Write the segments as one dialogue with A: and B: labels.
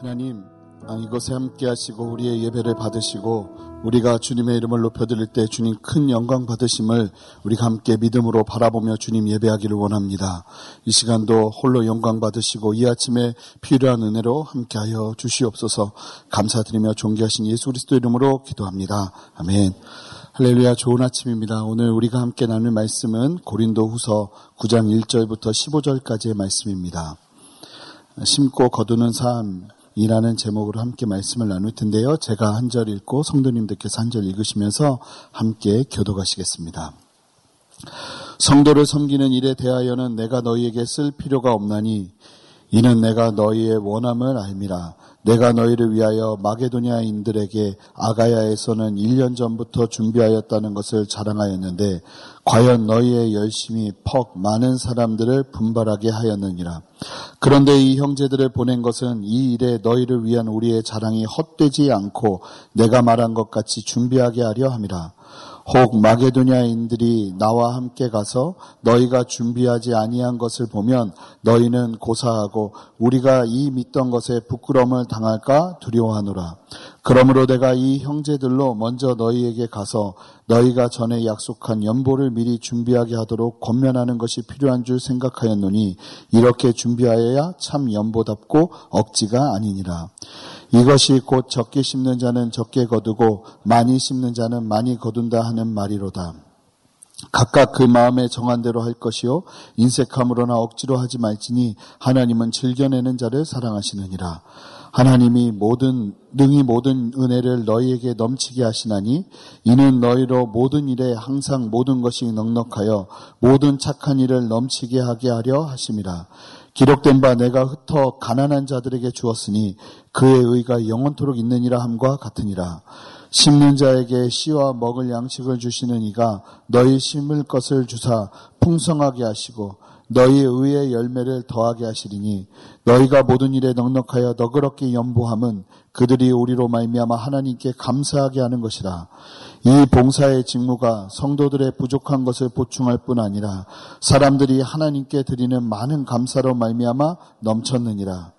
A: 하나님 아, 이곳에 함께 하시고 우리의 예배를 받으시고 우리가 주님의 이름을 높여드릴 때 주님 큰 영광 받으심을 우리가 함께 믿음으로 바라보며 주님 예배하기를 원합니다. 이 시간도 홀로 영광 받으시고 이 아침에 필요한 은혜로 함께하여 주시옵소서 감사드리며 존귀하신 예수 그리스도 이름으로 기도합니다. 아멘. 할렐루야 좋은 아침입니다. 오늘 우리가 함께 나눌 말씀은 고린도 후서 9장 1절부터 15절까지의 말씀입니다. 심고 거두는 삶 이라는 제목으로 함께 말씀을 나눌 텐데요. 제가 한 절 읽고 성도님들께서 한 절 읽으시면서 함께 교도가시겠습니다. 성도를 섬기는 일에 대하여는 내가 너희에게 쓸 필요가 없나니 이는 내가 너희의 원함을 알미라. 내가 너희를 위하여 마게도니아인들에게 아가야에서는 1년 전부터 준비하였다는 것을 자랑하였는데 과연 너희의 열심이 퍽 많은 사람들을 분발하게 하였느니라. 그런데 이 형제들을 보낸 것은 이 일에 너희를 위한 우리의 자랑이 헛되지 않고 내가 말한 것 같이 준비하게 하려 함이라. 혹 마게도냐인들이 나와 함께 가서 너희가 준비하지 아니한 것을 보면 너희는 고사하고 우리가 이 믿던 것에 부끄러움을 당할까 두려워하노라. 그러므로 내가 이 형제들로 먼저 너희에게 가서 너희가 전에 약속한 연보를 미리 준비하게 하도록 권면하는 것이 필요한 줄 생각하였노니 이렇게 준비하여야 참 연보답고 억지가 아니니라. 이것이 곧 적게 심는 자는 적게 거두고 많이 심는 자는 많이 거둔다 하는 말이로다. 각각 그 마음에 정한 대로 할 것이요 인색함으로나 억지로 하지 말지니 하나님은 즐겨내는 자를 사랑하시느니라. 하나님이 모든 능히 모든 은혜를 너희에게 넘치게 하시나니 이는 너희로 모든 일에 항상 모든 것이 넉넉하여 모든 착한 일을 넘치게 하게 하려 하심이라. 기록된 바 내가 흩어 가난한 자들에게 주었으니 그의 의가 영원토록 있느니라 함과 같으니라. 심는 자에게 씨와 먹을 양식을 주시는 이가 너희 심을 것을 주사 풍성하게 하시고 너희 의의 열매를 더하게 하시리니 너희가 모든 일에 넉넉하여 너그럽게 연보함은 그들이 우리로 말미암아 하나님께 감사하게 하는 것이라. 이 봉사의 직무가 성도들의 부족한 것을 보충할 뿐 아니라 사람들이 하나님께 드리는 많은 감사로 말미암아 넘쳤느니라.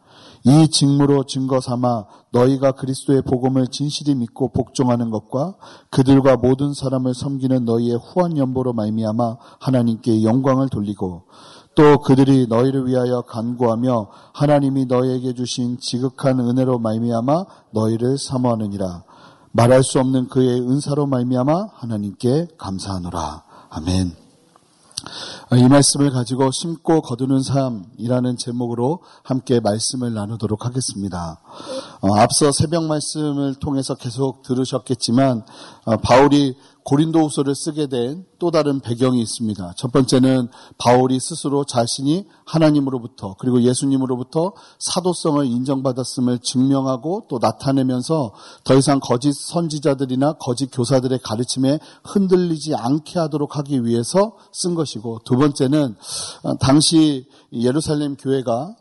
A: 이 직무로 증거 삼아 너희가 그리스도의 복음을 진실히 믿고 복종하는 것과 그들과 모든 사람을 섬기는 너희의 후한 연보로 말미암아 하나님께 영광을 돌리고 또 그들이 너희를 위하여 간구하며 하나님이 너희에게 주신 지극한 은혜로 말미암아 너희를 사모하느니라 말할 수 없는 그의 은사로 말미암아 하나님께 감사하노라 아멘. 이 말씀을 가지고 심고 거두는 삶이라는 제목으로 함께 말씀을 나누도록 하겠습니다. 어, 앞서 새벽 말씀을 통해서 계속 들으셨겠지만 어, 바울이 고린도후서를 쓰게 된 또 다른 배경이 있습니다. 첫 번째는 바울이 스스로 자신이 하나님으로부터 그리고 예수님으로부터 사도성을 인정받았음을 증명하고 또 나타내면서 더 이상 거짓 선지자들이나 거짓 교사들의 가르침에 흔들리지 않게 하도록 하기 위해서 쓴 것이고 두 번째는 어, 당시 예루살렘 교회가 어,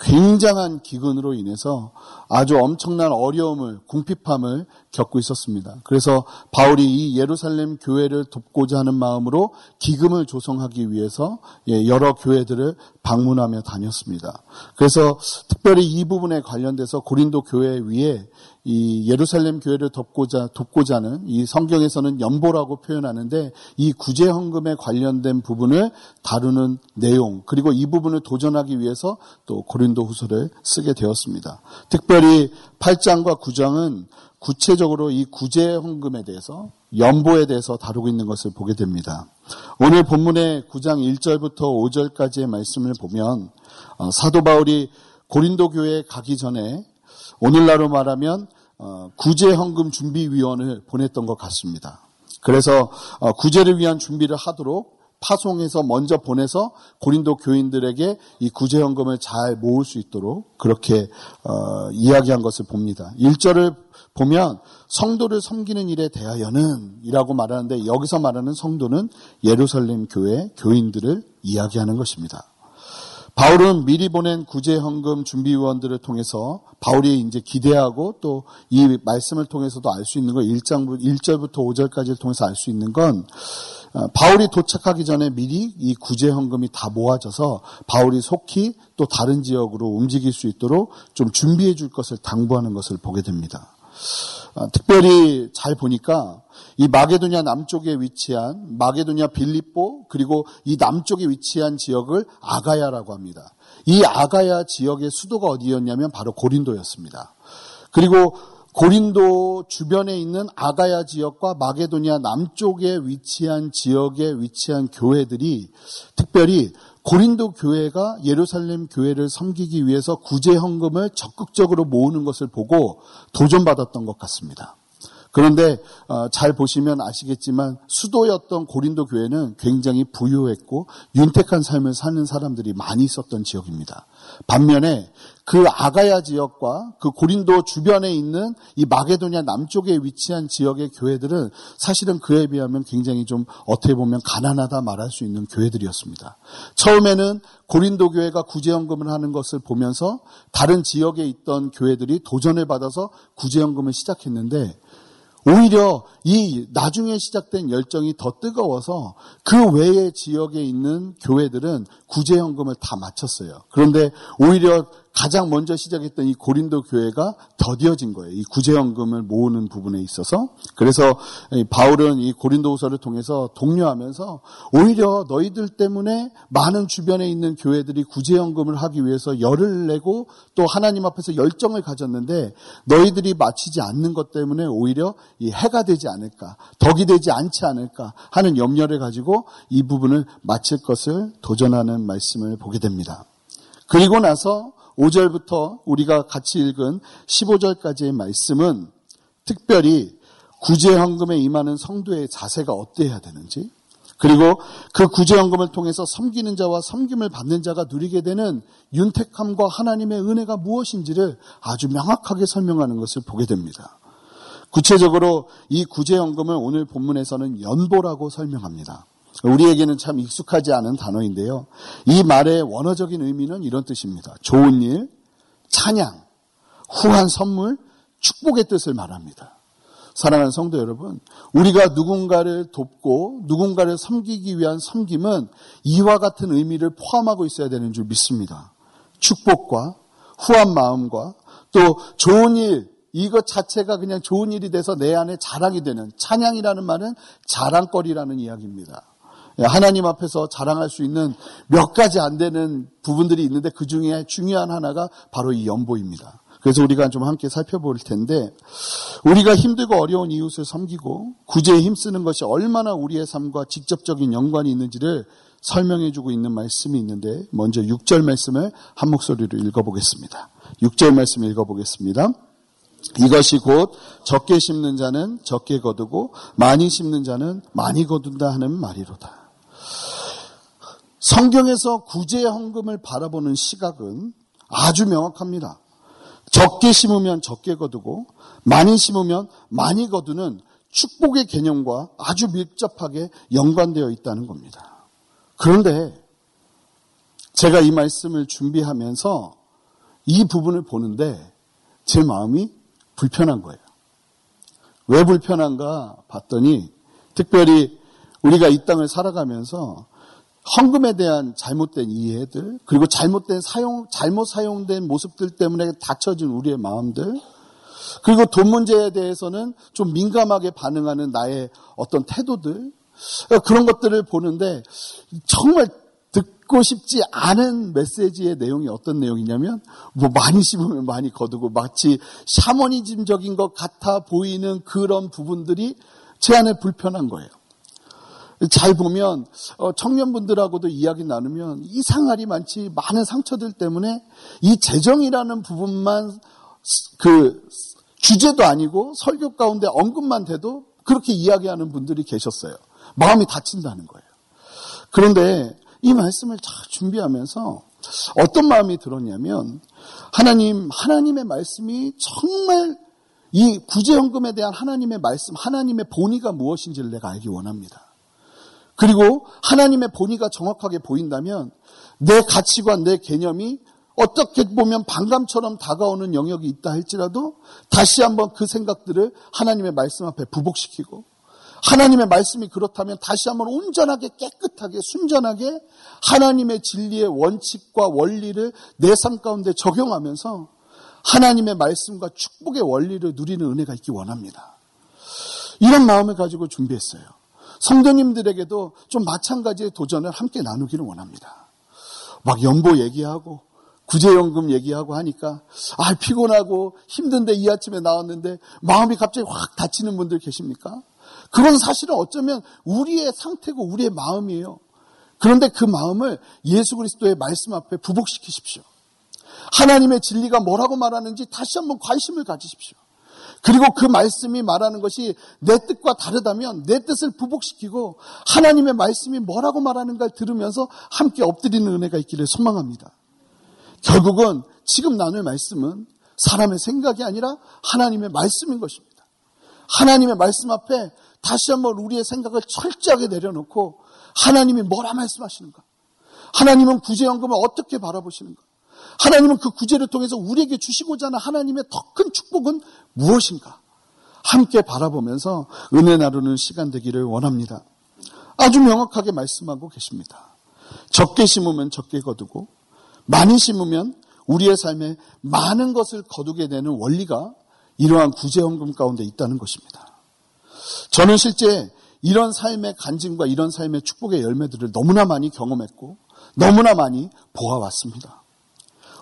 A: 굉장한 기근으로 인해서 아주 엄청난 어려움을 궁핍함을 겪고 있었습니다. 그래서 바울이 이 예루살렘 교회를 돕고자 하는 마음으로 기금을 조성하기 위해서 예, 여러 교회들을 방문하며 다녔습니다. 그래서 특별히 이 부분에 관련돼서 고린도 교회 위에 이 예루살렘 교회를 돕고자 돕고자 하는 이 성경에서는 연보라고 표현하는데 이 구제 헌금에 관련된 부분을 다루는 내용 그리고 이 부분을 도전하기 위해서 또 고린도 후서를 쓰게 되었습니다. 특별히 8장과 9장은 구체적으로 이 구제 헌금에 대해서 연보에 대해서 다루고 있는 것을 보게 됩니다. 오늘 본문의 9장 1절부터 5절까지의 말씀을 보면 어, 사도 바울이 고린도 교회에 가기 전에 오늘날로 말하면 어, 구제 헌금 준비위원을 보냈던 것 같습니다. 그래서 어, 구제를 위한 준비를 하도록 파송해서 먼저 보내서 고린도 교인들에게 이 구제연금을 잘 모을 수 있도록 그렇게 어, 이야기한 것을 봅니다. 1절을 보면 성도를 섬기는 일에 대하여는 이라고 말하는데 여기서 말하는 성도는 예루살렘 교회 교인들을 이야기하는 것입니다. 바울은 미리 보낸 구제 헌금 준비위원들을 통해서 바울이 이제 기대하고 또 이 말씀을 통해서도 알 수 있는 거 1장 1절부터 5절까지를 통해서 알 수 있는 건 어, 바울이 도착하기 전에 미리 이 구제 헌금이 다 모아져서 바울이 속히 또 다른 지역으로 움직일 수 있도록 좀 준비해 줄 것을 당부하는 것을 보게 됩니다. 어, 특별히 잘 보니까 이 마게도냐 남쪽에 위치한 마게도냐 빌립보 그리고 이 남쪽에 위치한 지역을 아가야라고 합니다. 이 아가야 지역의 수도가 어디였냐면 바로 고린도였습니다. 그리고 고린도 주변에 있는 아가야 지역과 마게도니아 남쪽에 위치한 지역에 위치한 교회들이 특별히 고린도 교회가 예루살렘 교회를 섬기기 위해서 구제 헌금을 적극적으로 모으는 것을 보고 도전받았던 것 같습니다. 그런데 어, 잘 보시면 아시겠지만 수도였던 고린도 교회는 굉장히 부유했고 윤택한 삶을 사는 사람들이 많이 있었던 지역입니다. 반면에 그 아가야 지역과 그 고린도 주변에 있는 이 마게도냐 남쪽에 위치한 지역의 교회들은 사실은 그에 비하면 굉장히 좀 어떻게 보면 가난하다 말할 수 있는 교회들이었습니다. 처음에는 고린도 교회가 구제연금을 하는 것을 보면서 다른 지역에 있던 교회들이 도전을 받아서 구제연금을 시작했는데 오히려 이 나중에 시작된 열정이 더 뜨거워서 그 외의 지역에 있는 교회들은 구제연금을 다 마쳤어요. 그런데 오히려 가장 먼저 시작했던 이 고린도 교회가 더디어진 거예요. 이 구제연금을 모으는 부분에 있어서. 그래서 바울은 이 고린도후서를 통해서 독려하면서 오히려 너희들 때문에 많은 주변에 있는 교회들이 구제연금을 하기 위해서 열을 내고 또 하나님 앞에서 열정을 가졌는데 너희들이 마치지 않는 것 때문에 오히려 이 해가 되지 않을까, 덕이 되지 않지 않을까 하는 염려를 가지고 이 부분을 마칠 것을 도전하는 말씀을 보게 됩니다. 그리고 나서 5절부터 우리가 같이 읽은 15절까지의 말씀은 특별히 구제헌금에 임하는 성도의 자세가 어때야 되는지 그리고 그 구제헌금을 통해서 섬기는 자와 섬김을 받는 자가 누리게 되는 윤택함과 하나님의 은혜가 무엇인지를 아주 명확하게 설명하는 것을 보게 됩니다. 구체적으로 이 구제연금을 오늘 본문에서는 연보라고 설명합니다. 우리에게는 참 익숙하지 않은 단어인데요. 이 말의 원어적인 의미는 이런 뜻입니다. 좋은 일, 찬양, 후한 선물, 축복의 뜻을 말합니다. 사랑하는 성도 여러분, 우리가 누군가를 돕고 누군가를 섬기기 위한 섬김은 이와 같은 의미를 포함하고 있어야 되는 줄 믿습니다. 축복과 후한 마음과 또 좋은 일, 이것 자체가 그냥 좋은 일이 돼서 내 안에 자랑이 되는 찬양이라는 말은 자랑거리라는 이야기입니다. 예, 하나님 앞에서 자랑할 수 있는 몇 가지 안 되는 부분들이 있는데 그 중에 중요한 하나가 바로 이 연보입니다. 그래서 우리가 좀 함께 살펴볼 텐데 우리가 힘들고 어려운 이웃을 섬기고 구제에 힘쓰는 것이 얼마나 우리의 삶과 직접적인 연관이 있는지를 설명해 주고 있는 말씀이 있는데 먼저 6절 말씀을 한 목소리로 읽어보겠습니다. 6절 말씀 읽어보겠습니다. 이것이 곧 적게 심는 자는 적게 거두고 많이 심는 자는 많이 거둔다 하는 말이로다. 성경에서 구제 헌금을 바라보는 시각은 아주 명확합니다. 적게 심으면 적게 거두고 많이 심으면 많이 거두는 축복의 개념과 아주 밀접하게 연관되어 있다는 겁니다. 그런데 제가 이 말씀을 준비하면서 이 부분을 보는데 제 마음이 불편한 거예요. 왜 불편한가 봤더니 특별히 우리가 이 땅을 살아가면서 헌금에 대한 잘못된 이해들, 그리고 잘못된 사용, 잘못 사용된 모습들 때문에 닫혀진 우리의 마음들, 그리고 돈 문제에 대해서는 좀 민감하게 반응하는 나의 어떤 태도들, 그런 것들을 보는데 정말 듣고 싶지 않은 메시지의 내용이 어떤 내용이냐면 뭐 많이 씹으면 많이 거두고 마치 샤머니즘적인 것 같아 보이는 그런 부분들이 제 안에 불편한 거예요. 잘 보면 어, 청년분들하고도 이야기 나누면 이 상할이 많지 많은 상처들 때문에 이 재정이라는 부분만 그 주제도 아니고 설교 가운데 언급만 돼도 그렇게 이야기하는 분들이 계셨어요. 마음이 다친다는 거예요. 그런데 이 말씀을 잘 준비하면서 어떤 마음이 들었냐면 하나님 하나님의 말씀이 정말 이 구제연금에 대한 하나님의 말씀, 하나님의 본의가 무엇인지를 내가 알기 원합니다. 그리고 하나님의 본의가 정확하게 보인다면 내 가치관, 내 개념이 어떻게 보면 반감처럼 다가오는 영역이 있다 할지라도 다시 한번 그 생각들을 하나님의 말씀 앞에 부복시키고 하나님의 말씀이 그렇다면 다시 한번 온전하게 깨끗하게 순전하게 하나님의 진리의 원칙과 원리를 내 삶 가운데 적용하면서 하나님의 말씀과 축복의 원리를 누리는 은혜가 있기 원합니다. 이런 마음을 가지고 준비했어요. 성도님들에게도 좀 마찬가지의 도전을 함께 나누기를 원합니다. 막 연보 얘기하고 구제연금 얘기하고 하니까 아 피곤하고 힘든데 이 아침에 나왔는데 마음이 갑자기 확 다치는 분들 계십니까? 그건 사실은 어쩌면 우리의 상태고 우리의 마음이에요. 그런데 그 마음을 예수 그리스도의 말씀 앞에 부복시키십시오. 하나님의 진리가 뭐라고 말하는지 다시 한번 관심을 가지십시오. 그리고 그 말씀이 말하는 것이 내 뜻과 다르다면 내 뜻을 부복시키고 하나님의 말씀이 뭐라고 말하는가를 들으면서 함께 엎드리는 은혜가 있기를 소망합니다. 결국은 지금 나눌 말씀은 사람의 생각이 아니라 하나님의 말씀인 것입니다. 하나님의 말씀 앞에 다시 한번 우리의 생각을 철저하게 내려놓고 하나님이 뭐라 말씀하시는가? 하나님은 구제연금을 어떻게 바라보시는가? 하나님은 그 구제를 통해서 우리에게 주시고자 하는 하나님의 더 큰 축복은 무엇인가? 함께 바라보면서 은혜 나누는 시간 되기를 원합니다. 아주 명확하게 말씀하고 계십니다. 적게 심으면 적게 거두고 많이 심으면 우리의 삶에 많은 것을 거두게 되는 원리가 이러한 구제헌금 가운데 있다는 것입니다. 저는 실제 이런 삶의 간증과 이런 삶의 축복의 열매들을 너무나 많이 경험했고 너무나 많이 보아왔습니다.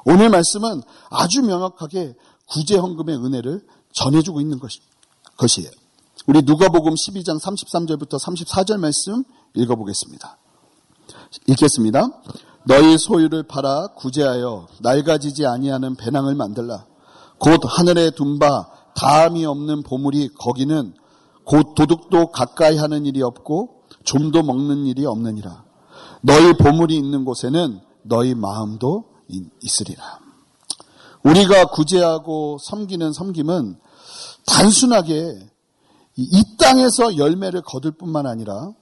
A: 오늘 말씀은 아주 명확하게 구제헌금의 은혜를 전해주고 있는 것이에요. 우리 누가복음 12장 33절부터 34절 말씀 읽어보겠습니다. 읽겠습니다. 너희 소유를 팔아 구제하여 낡아지지 아니하는 배낭을 만들라. 곧 하늘에 둔 바 다함이 없는 보물이 거기는 곧 도둑도 가까이 하는 일이 없고 좀도 먹는 일이 없느니라. 너희 보물이 있는 곳에는 너희 마음도 있으리라. 우리가 구제하고 섬기는 섬김은 단순하게 이 땅에서 열매를 거둘 뿐만 아니라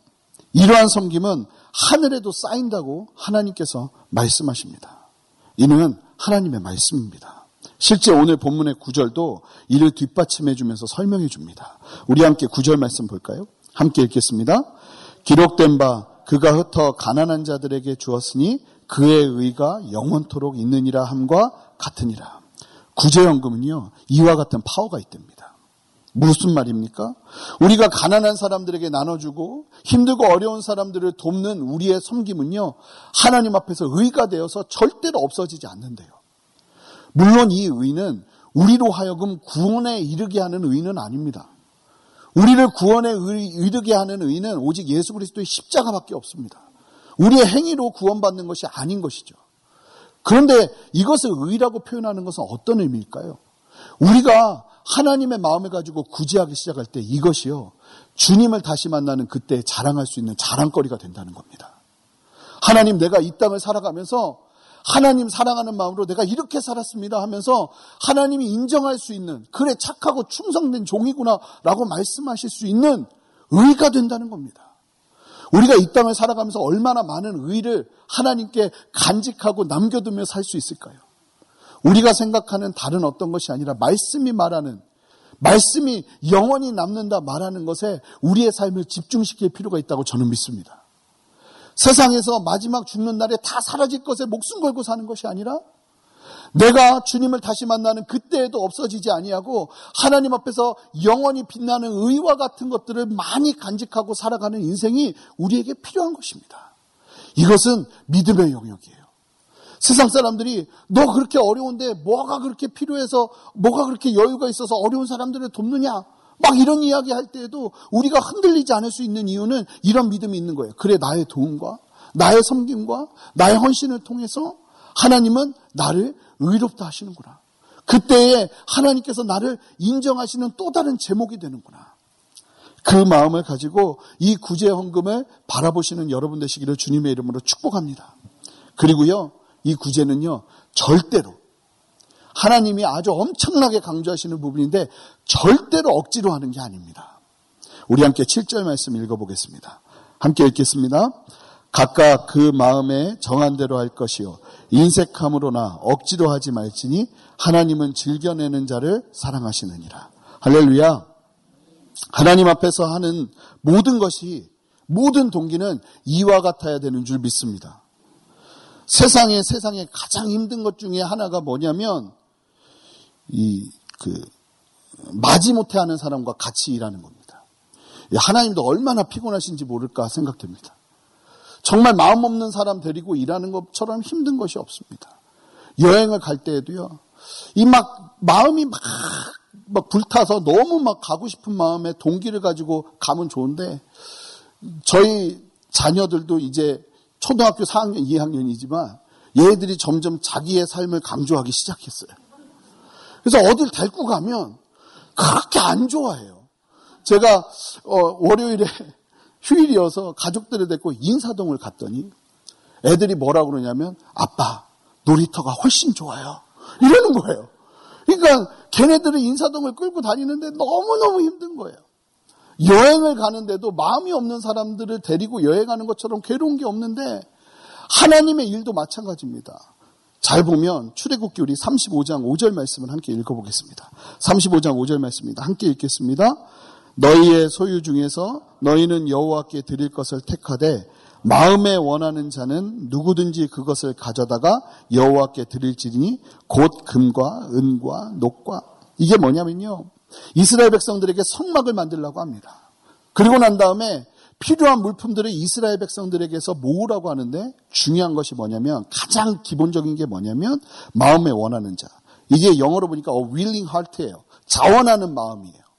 A: 이러한 섬김은 하늘에도 쌓인다고 하나님께서 말씀하십니다. 이는 하나님의 말씀입니다. 실제 오늘 본문의 구절도 이를 뒷받침해 주면서 설명해 줍니다. 우리 함께 구절 말씀 볼까요? 함께 읽겠습니다. 기록된 바 그가 흩어 가난한 자들에게 주었으니 그의 의가 영원토록 있느니라 함과 같으니라. 구제연금은요, 이와 같은 파워가 있답니다. 무슨 말입니까? 우리가 가난한 사람들에게 나눠주고 힘들고 어려운 사람들을 돕는 우리의 섬김은요, 하나님 앞에서 의가 되어서 절대로 없어지지 않는데요. 물론 이 의는 우리로 하여금 구원에 이르게 하는 의는 아닙니다. 우리를 구원에 이르게 하는 의는 오직 예수 그리스도의 십자가밖에 없습니다. 우리의 행위로 구원받는 것이 아닌 것이죠. 그런데 이것을 의라고 표현하는 것은 어떤 의미일까요? 우리가 하나님의 마음을 가지고 구제하기 시작할 때 이것이요. 주님을 다시 만나는 그때 자랑할 수 있는 자랑거리가 된다는 겁니다. 하나님 내가 이 땅을 살아가면서 하나님 사랑하는 마음으로 내가 이렇게 살았습니다 하면서 하나님이 인정할 수 있는 그래 착하고 충성된 종이구나 라고 말씀하실 수 있는 의가 된다는 겁니다. 우리가 이 땅을 살아가면서 얼마나 많은 의를 하나님께 간직하고 남겨두며 살 수 있을까요? 우리가 생각하는 다른 어떤 것이 아니라 말씀이 말하는 말씀이 영원히 남는다 말하는 것에 우리의 삶을 집중시킬 필요가 있다고 저는 믿습니다. 세상에서 마지막 죽는 날에 다 사라질 것에 목숨 걸고 사는 것이 아니라 내가 주님을 다시 만나는 그때에도 없어지지 아니하고 하나님 앞에서 영원히 빛나는 의와 같은 것들을 많이 간직하고 살아가는 인생이 우리에게 필요한 것입니다. 이것은 믿음의 영역이에요. 세상 사람들이 너 그렇게 어려운데 뭐가 그렇게 필요해서 뭐가 그렇게 여유가 있어서 어려운 사람들을 돕느냐? 막 이런 이야기 할 때에도 우리가 흔들리지 않을 수 있는 이유는 이런 믿음이 있는 거예요. 그래 나의 도움과 나의 섬김과 나의 헌신을 통해서 하나님은 나를 의롭다 하시는구나. 그때에 하나님께서 나를 인정하시는 또 다른 제목이 되는구나. 그 마음을 가지고 이 구제 헌금을 바라보시는 여러분 되시기를 주님의 이름으로 축복합니다. 그리고요, 이 구제는요, 절대로 하나님이 아주 엄청나게 강조하시는 부분인데 절대로 억지로 하는 게 아닙니다. 우리 함께 7절 말씀 읽어보겠습니다. 함께 읽겠습니다. 각각 그 마음에 정한 대로 할 것이요. 인색함으로나 억지로 하지 말지니 하나님은 즐겨내는 자를 사랑하시느니라. 할렐루야. 하나님 앞에서 하는 모든 것이 모든 동기는 이와 같아야 되는 줄 믿습니다. 세상에 세상에 가장 힘든 것 중에 하나가 뭐냐면 이 그 마지못해 하는 사람과 같이 일하는 겁니다. 하나님도 얼마나 피곤하신지 모를까 생각됩니다. 정말 마음 없는 사람 데리고 일하는 것처럼 힘든 것이 없습니다. 여행을 갈 때에도요. 이 막 마음이 막, 막 불타서 너무 막 가고 싶은 마음에 동기를 가지고 가면 좋은데 저희 자녀들도 이제 초등학교 4학년, 2학년이지만 얘들이 점점 자기의 삶을 강조하기 시작했어요. 그래서 어딜 데리고 가면 그렇게 안 좋아해요. 제가 어, 월요일에 휴일이어서 가족들을 데리고 인사동을 갔더니 애들이 뭐라 고 그러냐면 아빠 놀이터가 훨씬 좋아요. 이러는 거예요. 그러니까 걔네들은 인사동을 끌고 다니는데 너무너무 힘든 거예요. 여행을 가는데도 마음이 없는 사람들을 데리고 여행하는 것처럼 괴로운 게 없는데 하나님의 일도 마찬가지입니다. 잘 보면 출애굽기 우리 35장 5절 말씀을 함께 읽어보겠습니다. 35장 5절 말씀입니다. 함께 읽겠습니다. 너희의 소유 중에서 너희는 여호와께 드릴 것을 택하되 마음에 원하는 자는 누구든지 그것을 가져다가 여호와께 드릴지니 곧 금과 은과 녹과 이게 뭐냐면요. 이스라엘 백성들에게 성막을 만들라고 합니다. 그리고 난 다음에 필요한 물품들을 이스라엘 백성들에게서 모으라고 하는데 중요한 것이 뭐냐면 가장 기본적인 게 뭐냐면 마음에 원하는 자. 이게 영어로 보니까 a willing heart예요. 자원하는 마음이에요.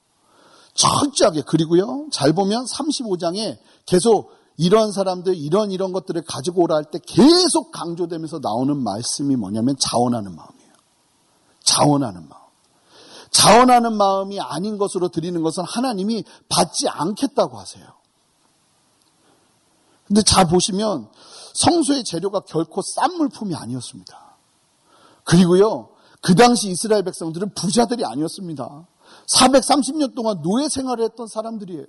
A: 철저하게 그리고요. 잘 보면 35장에 계속 이런 사람들 이런 이런 것들을 가지고 오라 할 때 계속 강조되면서 나오는 말씀이 뭐냐면 자원하는 마음이에요. 자원하는 마음. 자원하는 마음이 아닌 것으로 드리는 것은 하나님이 받지 않겠다고 하세요. 근데 잘 보시면 성소의 재료가 결코 싼 물품이 아니었습니다. 그리고요, 그 당시 이스라엘 백성들은 부자들이 아니었습니다. 430년 동안 노예 생활을 했던 사람들이에요.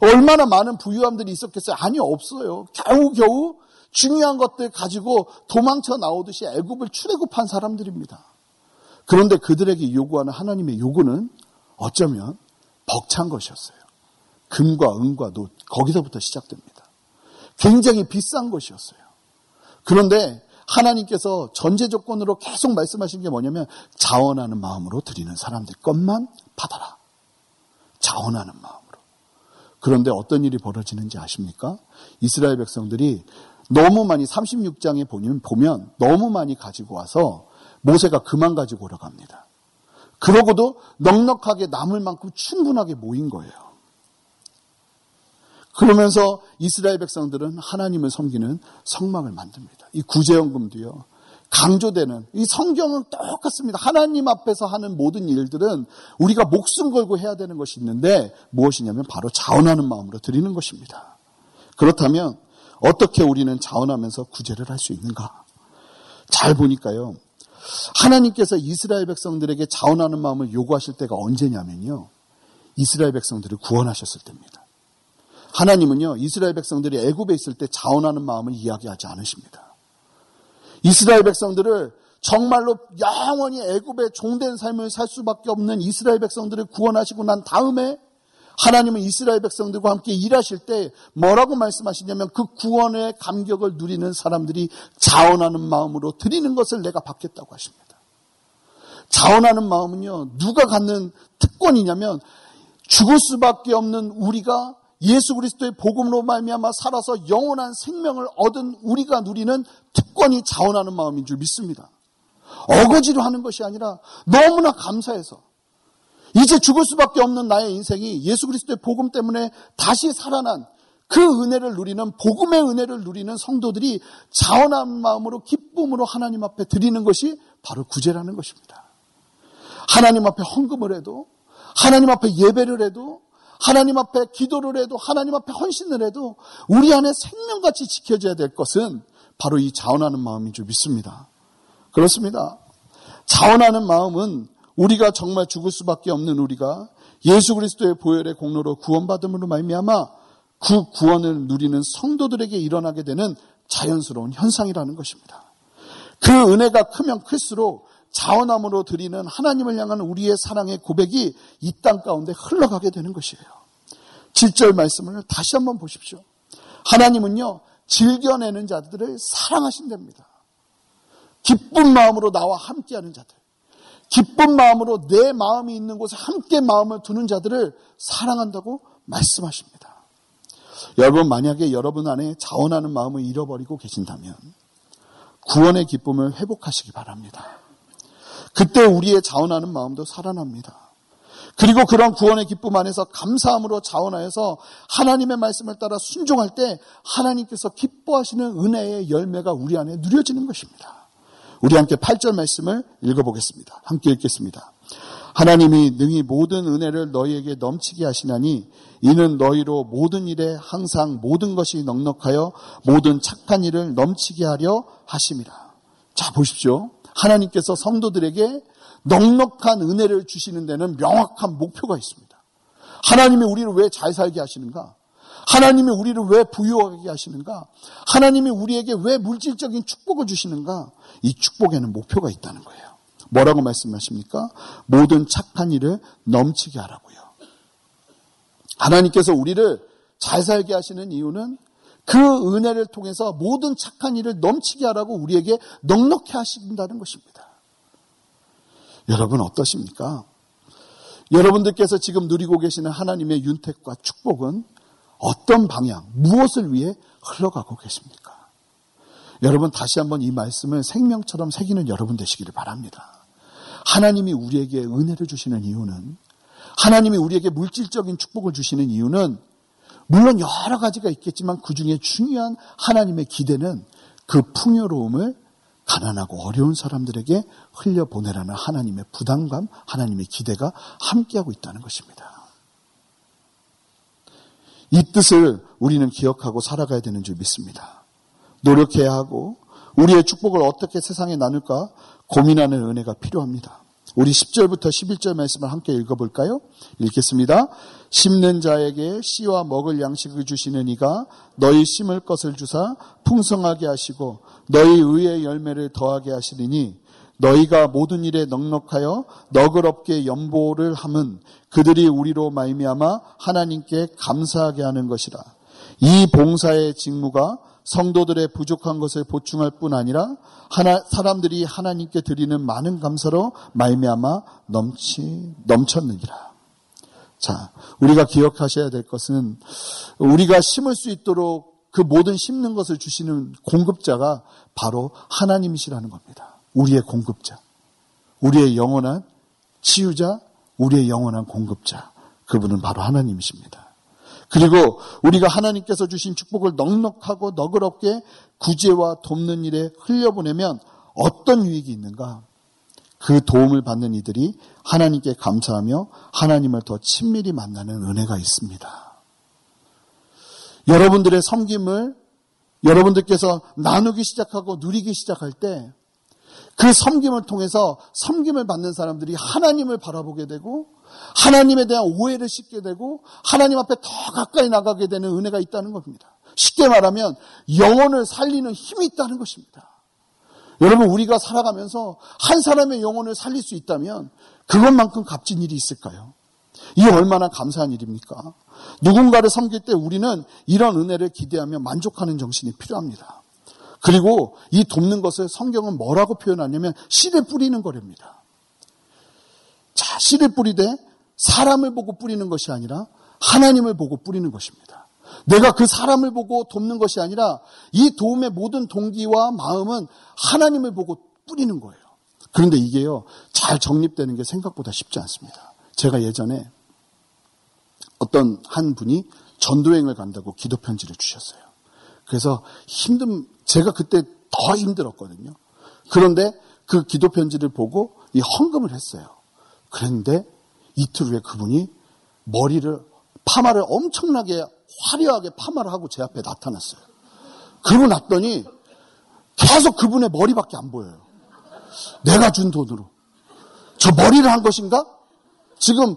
A: 얼마나 많은 부유함들이 있었겠어요? 아니, 없어요. 겨우겨우 중요한 것들 가지고 도망쳐 나오듯이 애굽을 출애굽한 사람들입니다. 그런데 그들에게 요구하는 하나님의 요구는 어쩌면 벅찬 것이었어요. 금과 은과 도 거기서부터 시작됩니다. 굉장히 비싼 것이었어요. 그런데 하나님께서 전제 조건으로 계속 말씀하신 게 뭐냐면 자원하는 마음으로 드리는 사람들 것만 받아라. 자원하는 마음으로. 그런데 어떤 일이 벌어지는지 아십니까? 이스라엘 백성들이 너무 많이 36장에 보면 보면 너무 많이 가지고 와서 모세가 그만 가지고 오라고 합니다. 그러고도 넉넉하게 남을 만큼 충분하게 모인 거예요. 그러면서 이스라엘 백성들은 하나님을 섬기는 성막을 만듭니다. 이 구제연금도요. 강조되는 이 성경은 똑같습니다. 하나님 앞에서 하는 모든 일들은 우리가 목숨 걸고 해야 되는 것이 있는데 무엇이냐면 바로 자원하는 마음으로 드리는 것입니다. 그렇다면 어떻게 우리는 자원하면서 구제를 할 수 있는가? 잘 보니까요. 하나님께서 이스라엘 백성들에게 자원하는 마음을 요구하실 때가 언제냐면요. 이스라엘 백성들을 구원하셨을 때입니다. 하나님은요. 이스라엘 백성들이 애굽에 있을 때 자원하는 마음을 이야기하지 않으십니다. 이스라엘 백성들을 정말로 영원히 애굽의 종된 삶을 살 수밖에 없는 이스라엘 백성들을 구원하시고 난 다음에 하나님은 이스라엘 백성들과 함께 일하실 때 뭐라고 말씀하시냐면 그 구원의 감격을 누리는 사람들이 자원하는 마음으로 드리는 것을 내가 받겠다고 하십니다. 자원하는 마음은요, 누가 갖는 특권이냐면 죽을 수밖에 없는 우리가 예수 그리스도의 복음으로 말미암아 살아서 영원한 생명을 얻은 우리가 누리는 특권이 자원하는 마음인 줄 믿습니다. 어거지로 하는 것이 아니라 너무나 감사해서 이제 죽을 수밖에 없는 나의 인생이 예수 그리스도의 복음 때문에 다시 살아난 그 은혜를 누리는 복음의 은혜를 누리는 성도들이 자원한 마음으로 기쁨으로 하나님 앞에 드리는 것이 바로 구제라는 것입니다. 하나님 앞에 헌금을 해도 하나님 앞에 예배를 해도 하나님 앞에 기도를 해도 하나님 앞에 헌신을 해도 우리 안에 생명같이 지켜져야 될 것은 바로 이 자원하는 마음인 줄 믿습니다. 그렇습니다. 자원하는 마음은 우리가 정말 죽을 수밖에 없는 우리가 예수 그리스도의 보혈의 공로로 구원받음으로 말미암아 그 구원을 누리는 성도들에게 일어나게 되는 자연스러운 현상이라는 것입니다. 그 은혜가 크면 클수록 자원함으로 드리는 하나님을 향한 우리의 사랑의 고백이 이 땅 가운데 흘러가게 되는 것이에요. 7절 말씀을 다시 한번 보십시오. 하나님은요, 즐겨내는 자들을 사랑하신답니다. 기쁜 마음으로 나와 함께하는 자들. 기쁜 마음으로 내 마음이 있는 곳에 함께 마음을 두는 자들을 사랑한다고 말씀하십니다. 여러분, 만약에 여러분 안에 자원하는 마음을 잃어버리고 계신다면 구원의 기쁨을 회복하시기 바랍니다. 그때 우리의 자원하는 마음도 살아납니다. 그리고 그런 구원의 기쁨 안에서 감사함으로 자원하여서 하나님의 말씀을 따라 순종할 때 하나님께서 기뻐하시는 은혜의 열매가 우리 안에 누려지는 것입니다. 우리 함께 8절 말씀을 읽어보겠습니다. 함께 읽겠습니다. 하나님이 능히 모든 은혜를 너희에게 넘치게 하시나니 이는 너희로 모든 일에 항상 모든 것이 넉넉하여 모든 착한 일을 넘치게 하려 하심이라. 자, 보십시오. 하나님께서 성도들에게 넉넉한 은혜를 주시는 데는 명확한 목표가 있습니다. 하나님이 우리를 왜 잘 살게 하시는가? 하나님이 우리를 왜 부유하게 하시는가? 하나님이 우리에게 왜 물질적인 축복을 주시는가? 이 축복에는 목표가 있다는 거예요. 뭐라고 말씀하십니까? 모든 착한 일을 넘치게 하라고요. 하나님께서 우리를 잘 살게 하시는 이유는 그 은혜를 통해서 모든 착한 일을 넘치게 하라고 우리에게 넉넉히 하신다는 것입니다. 여러분 어떠십니까? 여러분들께서 지금 누리고 계시는 하나님의 윤택과 축복은 어떤 방향, 무엇을 위해 흘러가고 계십니까? 여러분 다시 한번 이 말씀을 생명처럼 새기는 여러분 되시기를 바랍니다. 하나님이 우리에게 은혜를 주시는 이유는 하나님이 우리에게 물질적인 축복을 주시는 이유는 물론 여러 가지가 있겠지만 그 중에 중요한 하나님의 기대는 그 풍요로움을 가난하고 어려운 사람들에게 흘려보내라는 하나님의 부담감, 하나님의 기대가 함께하고 있다는 것입니다. 이 뜻을 우리는 기억하고 살아가야 되는 줄 믿습니다. 노력해야 하고 우리의 축복을 어떻게 세상에 나눌까 고민하는 은혜가 필요합니다. 우리 10절부터 11절 말씀을 함께 읽어볼까요? 읽겠습니다. 심는 자에게 씨와 먹을 양식을 주시는 이가 너희 심을 것을 주사 풍성하게 하시고 너희 의의 열매를 더하게 하시리니 너희가 모든 일에 넉넉하여 너그럽게 연보를 함은 그들이 우리로 말미암아 하나님께 감사하게 하는 것이라. 이 봉사의 직무가 성도들의 부족한 것을 보충할 뿐 아니라 하나, 사람들이 하나님께 드리는 많은 감사로 말미암아 넘치 넘쳤느니라. 자, 우리가 기억하셔야 될 것은 우리가 심을 수 있도록 그 모든 심는 것을 주시는 공급자가 바로 하나님이시라는 겁니다. 우리의 공급자. 우리의 영원한 치유자, 우리의 영원한 공급자. 그분은 바로 하나님이십니다. 그리고 우리가 하나님께서 주신 축복을 넉넉하고 너그럽게 구제와 돕는 일에 흘려보내면 어떤 유익이 있는가? 그 도움을 받는 이들이 하나님께 감사하며 하나님을 더 친밀히 만나는 은혜가 있습니다. 여러분들의 섬김을 여러분들께서 나누기 시작하고 누리기 시작할 때 그 섬김을 통해서 섬김을 받는 사람들이 하나님을 바라보게 되고 하나님에 대한 오해를 씻게 되고 하나님 앞에 더 가까이 나가게 되는 은혜가 있다는 겁니다. 쉽게 말하면 영혼을 살리는 힘이 있다는 것입니다. 여러분 우리가 살아가면서 한 사람의 영혼을 살릴 수 있다면 그것만큼 값진 일이 있을까요? 이 얼마나 감사한 일입니까? 누군가를 섬길 때 우리는 이런 은혜를 기대하며 만족하는 정신이 필요합니다. 그리고 이 돕는 것을 성경은 뭐라고 표현하냐면 씨를 뿌리는 거랍니다. 자, 씨를 뿌리되 사람을 보고 뿌리는 것이 아니라 하나님을 보고 뿌리는 것입니다. 내가 그 사람을 보고 돕는 것이 아니라 이 도움의 모든 동기와 마음은 하나님을 보고 뿌리는 거예요. 그런데 이게요, 잘 정립되는 게 생각보다 쉽지 않습니다. 제가 예전에 어떤 한 분이 전도행을 간다고 기도 편지를 주셨어요. 그래서 힘든, 제가 그때 더 힘들었거든요. 그런데 그 기도 편지를 보고 이 헌금을 했어요. 그런데 이틀 후에 그분이 머리를 파마를 엄청나게 화려하게 파마를 하고 제 앞에 나타났어요. 그러고 났더니 계속 그분의 머리밖에 안 보여요. 내가 준 돈으로. 저 머리를 한 것인가? 지금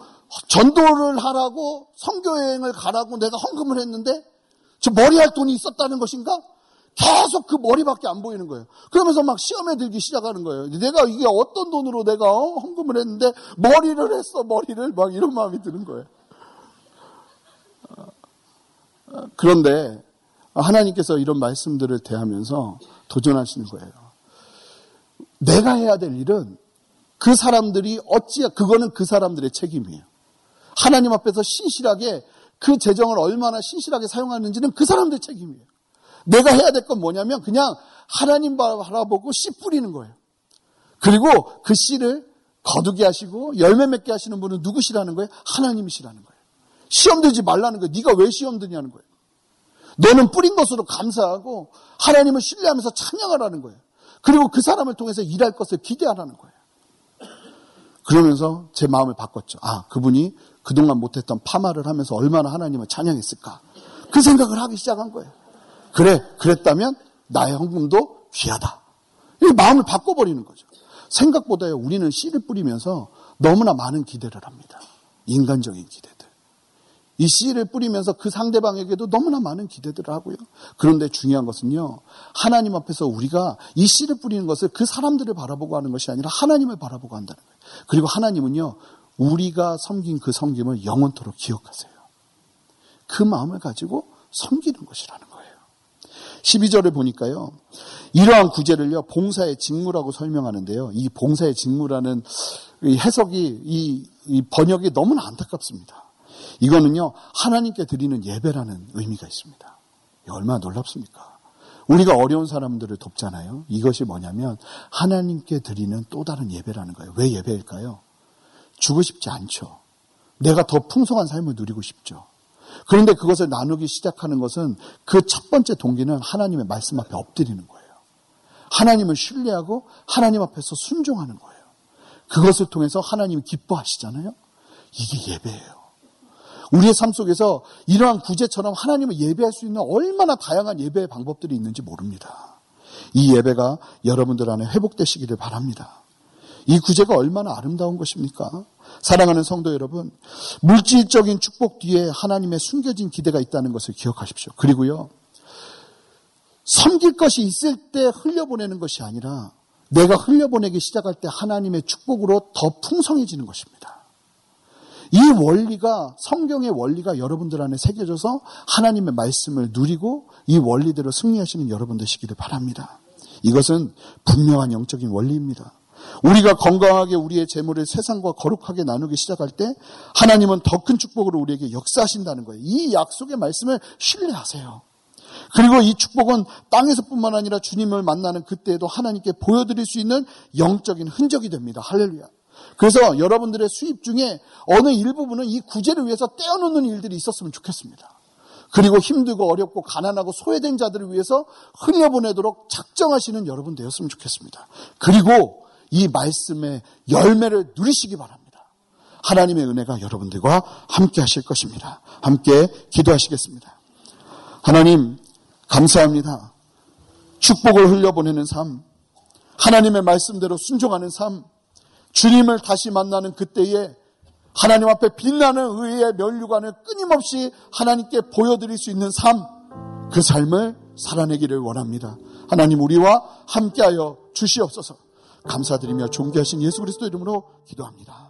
A: 전도를 하라고 성교여행을 가라고 내가 헌금을 했는데 저 머리 할 돈이 있었다는 것인가? 계속 그 머리밖에 안 보이는 거예요. 그러면서 막 시험에 들기 시작하는 거예요. 내가 이게 어떤 돈으로 내가 어? 헌금을 했는데 머리를 했어, 머리를 막 이런 마음이 드는 거예요. 그런데 하나님께서 이런 말씀들을 대하면서 도전하시는 거예요. 내가 해야 될 일은 그 사람들이 어찌 그거는 그 사람들의 책임이에요. 하나님 앞에서 신실하게 그 재정을 얼마나 신실하게 사용하는지는 그 사람들의 책임이에요. 내가 해야 될 건 뭐냐면 그냥 하나님 바라보고 씨 뿌리는 거예요. 그리고 그 씨를 거두게 하시고 열매 맺게 하시는 분은 누구시라는 거예요? 하나님이시라는 거예요. 시험 들지 말라는 거예요. 네가 왜 시험 드냐는 거예요. 너는 뿌린 것으로 감사하고 하나님을 신뢰하면서 찬양하라는 거예요. 그리고 그 사람을 통해서 일할 것을 기대하라는 거예요. 그러면서 제 마음을 바꿨죠. 아, 그분이 그동안 못했던 파마를 하면서 얼마나 하나님을 찬양했을까. 그 생각을 하기 시작한 거예요. 그래, 그랬다면 나의 헌금도 귀하다. 이 마음을 바꿔버리는 거죠. 생각보다요, 우리는 씨를 뿌리면서 너무나 많은 기대를 합니다. 인간적인 기대들. 이 씨를 뿌리면서 그 상대방에게도 너무나 많은 기대들을 하고요. 그런데 중요한 것은요, 하나님 앞에서 우리가 이 씨를 뿌리는 것을 그 사람들을 바라보고 하는 것이 아니라 하나님을 바라보고 한다는 거예요. 그리고 하나님은요, 우리가 섬긴 그 섬김을 영원토록 기억하세요. 그 마음을 가지고 섬기는 것이라는 거예요. 12절을 보니까요. 이러한 구제를요, 봉사의 직무라고 설명하는데요. 이 봉사의 직무라는 해석이, 이, 이 번역이 너무나 안타깝습니다. 이거는요, 하나님께 드리는 예배라는 의미가 있습니다. 얼마나 놀랍습니까? 우리가 어려운 사람들을 돕잖아요. 이것이 뭐냐면 하나님께 드리는 또 다른 예배라는 거예요. 왜 예배일까요? 주고 싶지 않죠. 내가 더 풍성한 삶을 누리고 싶죠. 그런데 그것을 나누기 시작하는 것은 그 첫 번째 동기는 하나님의 말씀 앞에 엎드리는 거예요. 하나님을 신뢰하고 하나님 앞에서 순종하는 거예요. 그것을 통해서 하나님이 기뻐하시잖아요. 이게 예배예요. 우리의 삶 속에서 이러한 구제처럼 하나님을 예배할 수 있는 얼마나 다양한 예배의 방법들이 있는지 모릅니다. 이 예배가 여러분들 안에 회복되시기를 바랍니다. 이 구제가 얼마나 아름다운 것입니까? 사랑하는 성도 여러분, 물질적인 축복 뒤에 하나님의 숨겨진 기대가 있다는 것을 기억하십시오. 그리고요, 섬길 것이 있을 때 흘려보내는 것이 아니라 내가 흘려보내기 시작할 때 하나님의 축복으로 더 풍성해지는 것입니다. 이 원리가 성경의 원리가 여러분들 안에 새겨져서 하나님의 말씀을 누리고 이 원리대로 승리하시는 여러분 되시기를 바랍니다. 이것은 분명한 영적인 원리입니다. 우리가 건강하게 우리의 재물을 세상과 거룩하게 나누기 시작할 때 하나님은 더 큰 축복으로 우리에게 역사하신다는 거예요. 이 약속의 말씀을 신뢰하세요. 그리고 이 축복은 땅에서뿐만 아니라 주님을 만나는 그때에도 하나님께 보여드릴 수 있는 영적인 흔적이 됩니다. 할렐루야. 그래서 여러분들의 수입 중에 어느 일부분은 이 구제를 위해서 떼어놓는 일들이 있었으면 좋겠습니다. 그리고 힘들고 어렵고 가난하고 소외된 자들을 위해서 흘려보내도록 작정하시는 여러분 되었으면 좋겠습니다. 그리고 이 말씀의 열매를 누리시기 바랍니다. 하나님의 은혜가 여러분들과 함께 하실 것입니다. 함께 기도하시겠습니다. 하나님, 감사합니다. 축복을 흘려보내는 삶, 하나님의 말씀대로 순종하는 삶, 주님을 다시 만나는 그때에 하나님 앞에 빛나는 의의 면류관을 끊임없이 하나님께 보여드릴 수 있는 삶, 그 삶을 살아내기를 원합니다. 하나님 우리와 함께하여 주시옵소서. 감사드리며 존귀하신 예수 그리스도 이름으로 기도합니다.